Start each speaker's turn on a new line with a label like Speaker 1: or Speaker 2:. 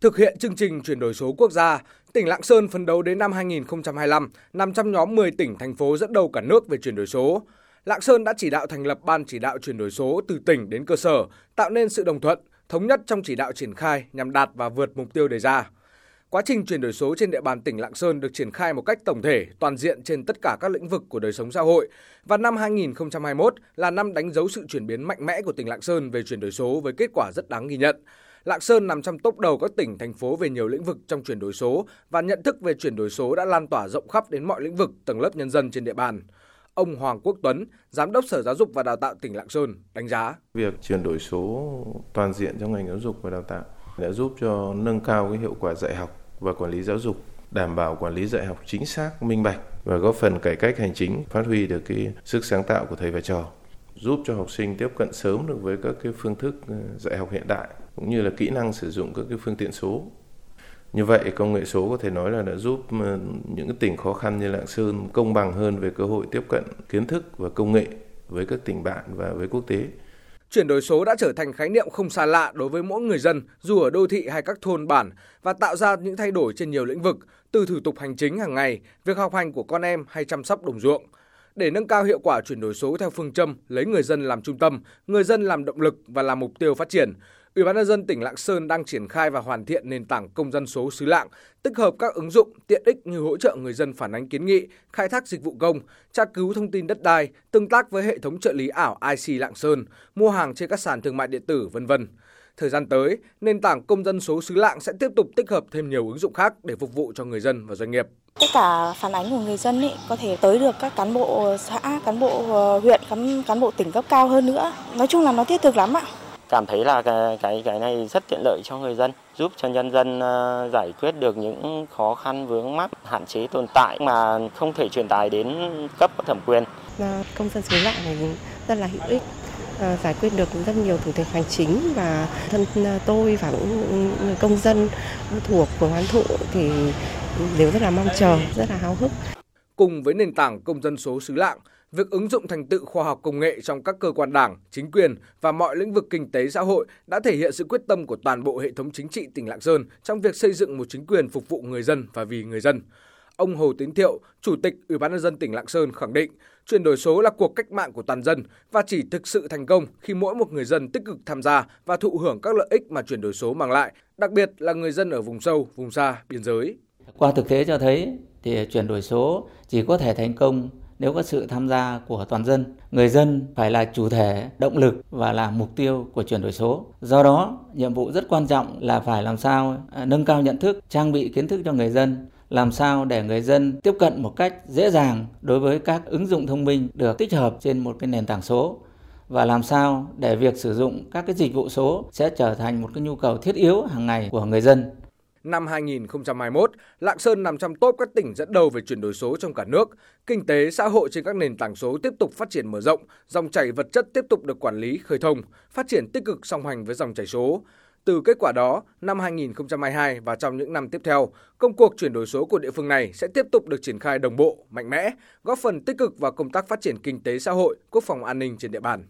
Speaker 1: Thực hiện chương trình chuyển đổi số quốc gia, tỉnh Lạng Sơn phấn đấu đến năm 2025 nằm trong nhóm 10 tỉnh thành phố dẫn đầu cả nước về chuyển đổi số. Lạng Sơn đã chỉ đạo thành lập ban chỉ đạo chuyển đổi số từ tỉnh đến cơ sở, tạo nên sự đồng thuận, thống nhất trong chỉ đạo triển khai nhằm đạt và vượt mục tiêu đề ra. Quá trình chuyển đổi số trên địa bàn tỉnh Lạng Sơn được triển khai một cách tổng thể, toàn diện trên tất cả các lĩnh vực của đời sống xã hội. Và năm 2021 là năm đánh dấu sự chuyển biến mạnh mẽ của tỉnh Lạng Sơn về chuyển đổi số với kết quả rất đáng ghi nhận. Lạng Sơn nằm trong top đầu các tỉnh, thành phố về nhiều lĩnh vực trong chuyển đổi số và nhận thức về chuyển đổi số đã lan tỏa rộng khắp đến mọi lĩnh vực, tầng lớp nhân dân trên địa bàn. Ông Hoàng Quốc Tuấn, Giám đốc Sở Giáo dục và Đào tạo tỉnh Lạng Sơn đánh giá.
Speaker 2: Việc chuyển đổi số toàn diện trong ngành giáo dục và đào tạo đã giúp cho nâng cao cái hiệu quả dạy học và quản lý giáo dục, đảm bảo quản lý dạy học chính xác, minh bạch và góp phần cải cách hành chính, phát huy được cái sức sáng tạo của thầy và trò, giúp cho học sinh tiếp cận sớm được với các cái phương thức ờ, dạy học hiện đại cũng như là kỹ năng sử dụng các cái phương tiện số. Như vậy công nghệ số có thể nói là đã giúp ừ, những tỉnh khó khăn như Lạng Sơn công bằng hơn về cơ hội tiếp cận kiến thức và công nghệ với các tỉnh bạn và với quốc tế.
Speaker 1: Chuyển đổi số đã trở thành khái niệm không xa lạ đối với mỗi người dân, dù ở đô thị hay các thôn bản, và tạo ra những thay đổi trên nhiều lĩnh vực, từ thủ tục hành chính hàng ngày, việc học hành của con em hay chăm sóc đồng ruộng. Để nâng cao hiệu quả chuyển đổi số theo phương châm lấy người dân làm trung tâm, người dân làm động lực và làm mục tiêu phát triển, Ủy ban nhân dân tỉnh Lạng Sơn đang triển khai và hoàn thiện nền tảng công dân số xứ Lạng, tích hợp các ứng dụng tiện ích như hỗ trợ người dân phản ánh kiến nghị, khai thác dịch vụ công, tra cứu thông tin đất đai, tương tác với hệ thống trợ lý ảo IC Lạng Sơn, mua hàng trên các sàn thương mại điện tử, vân vân. Thời gian tới, nền tảng công dân số xứ Lạng sẽ tiếp tục tích hợp thêm nhiều ứng dụng khác để phục vụ cho người dân và doanh nghiệp.
Speaker 3: Tất cả phản ánh của người dân ấy có thể tới được các cán bộ xã, cán bộ ờ, huyện, cán, cán bộ tỉnh cấp cao hơn nữa. Nói chung là nó thiết thực lắm ạ
Speaker 4: cảm thấy là cái cái cái này rất tiện lợi cho người dân, giúp cho nhân dân ờ, giải quyết được những khó khăn vướng mắc, hạn chế tồn tại mà không thể truyền tải đến cấp có thẩm quyền.
Speaker 5: Công dân số lạ này rất là hữu ích ờ, giải quyết được rất nhiều thủ tục hành chính và thân ờ, tôi và những người công dân thuộc phường An Thụ thì đều rất là mong chờ, rất là háo hức.
Speaker 1: Cùng với nền tảng công dân số xứ lạng, việc ứng dụng thành tựu khoa học công nghệ trong các cơ quan đảng, chính quyền và mọi lĩnh vực kinh tế xã hội đã thể hiện sự quyết tâm của toàn bộ hệ thống chính trị tỉnh Lạng Sơn trong việc xây dựng một chính quyền phục vụ người dân và vì người dân. Ông Hồ Tín Thiệu, Chủ tịch Ủy ban nhân dân tỉnh Lạng Sơn khẳng định, chuyển đổi số là cuộc cách mạng của toàn dân và chỉ thực sự thành công khi mỗi một người dân tích cực tham gia và thụ hưởng các lợi ích mà chuyển đổi số mang lại, đặc biệt là người dân ở vùng sâu, vùng xa, biên giới.
Speaker 6: Qua thực tế cho thấy thì chuyển đổi số chỉ có thể thành công nếu có sự tham gia của toàn dân. Người dân phải là chủ thể, động lực và là mục tiêu của chuyển đổi số. Do đó, nhiệm vụ rất quan trọng là phải làm sao à, nâng cao nhận thức, trang bị kiến thức cho người dân, làm sao để người dân tiếp cận một cách dễ dàng đối với các ứng dụng thông minh được tích hợp trên một cái nền tảng số và làm sao để việc sử dụng các cái dịch vụ số sẽ trở thành một cái nhu cầu thiết yếu hàng ngày của người dân.
Speaker 1: Năm 2021, Lạng Sơn nằm trong top các tỉnh dẫn đầu về chuyển đổi số trong cả nước. Kinh tế, xã hội trên các nền tảng số tiếp tục phát triển mở rộng, dòng chảy vật chất tiếp tục được quản lý khơi thông, phát triển tích cực song hành với dòng chảy số. Từ kết quả đó, năm 2022 và trong những năm tiếp theo, công cuộc chuyển đổi số của địa phương này sẽ tiếp tục được triển khai đồng bộ, mạnh mẽ, góp phần tích cực vào công tác phát triển kinh tế xã hội, quốc phòng an ninh trên địa bàn.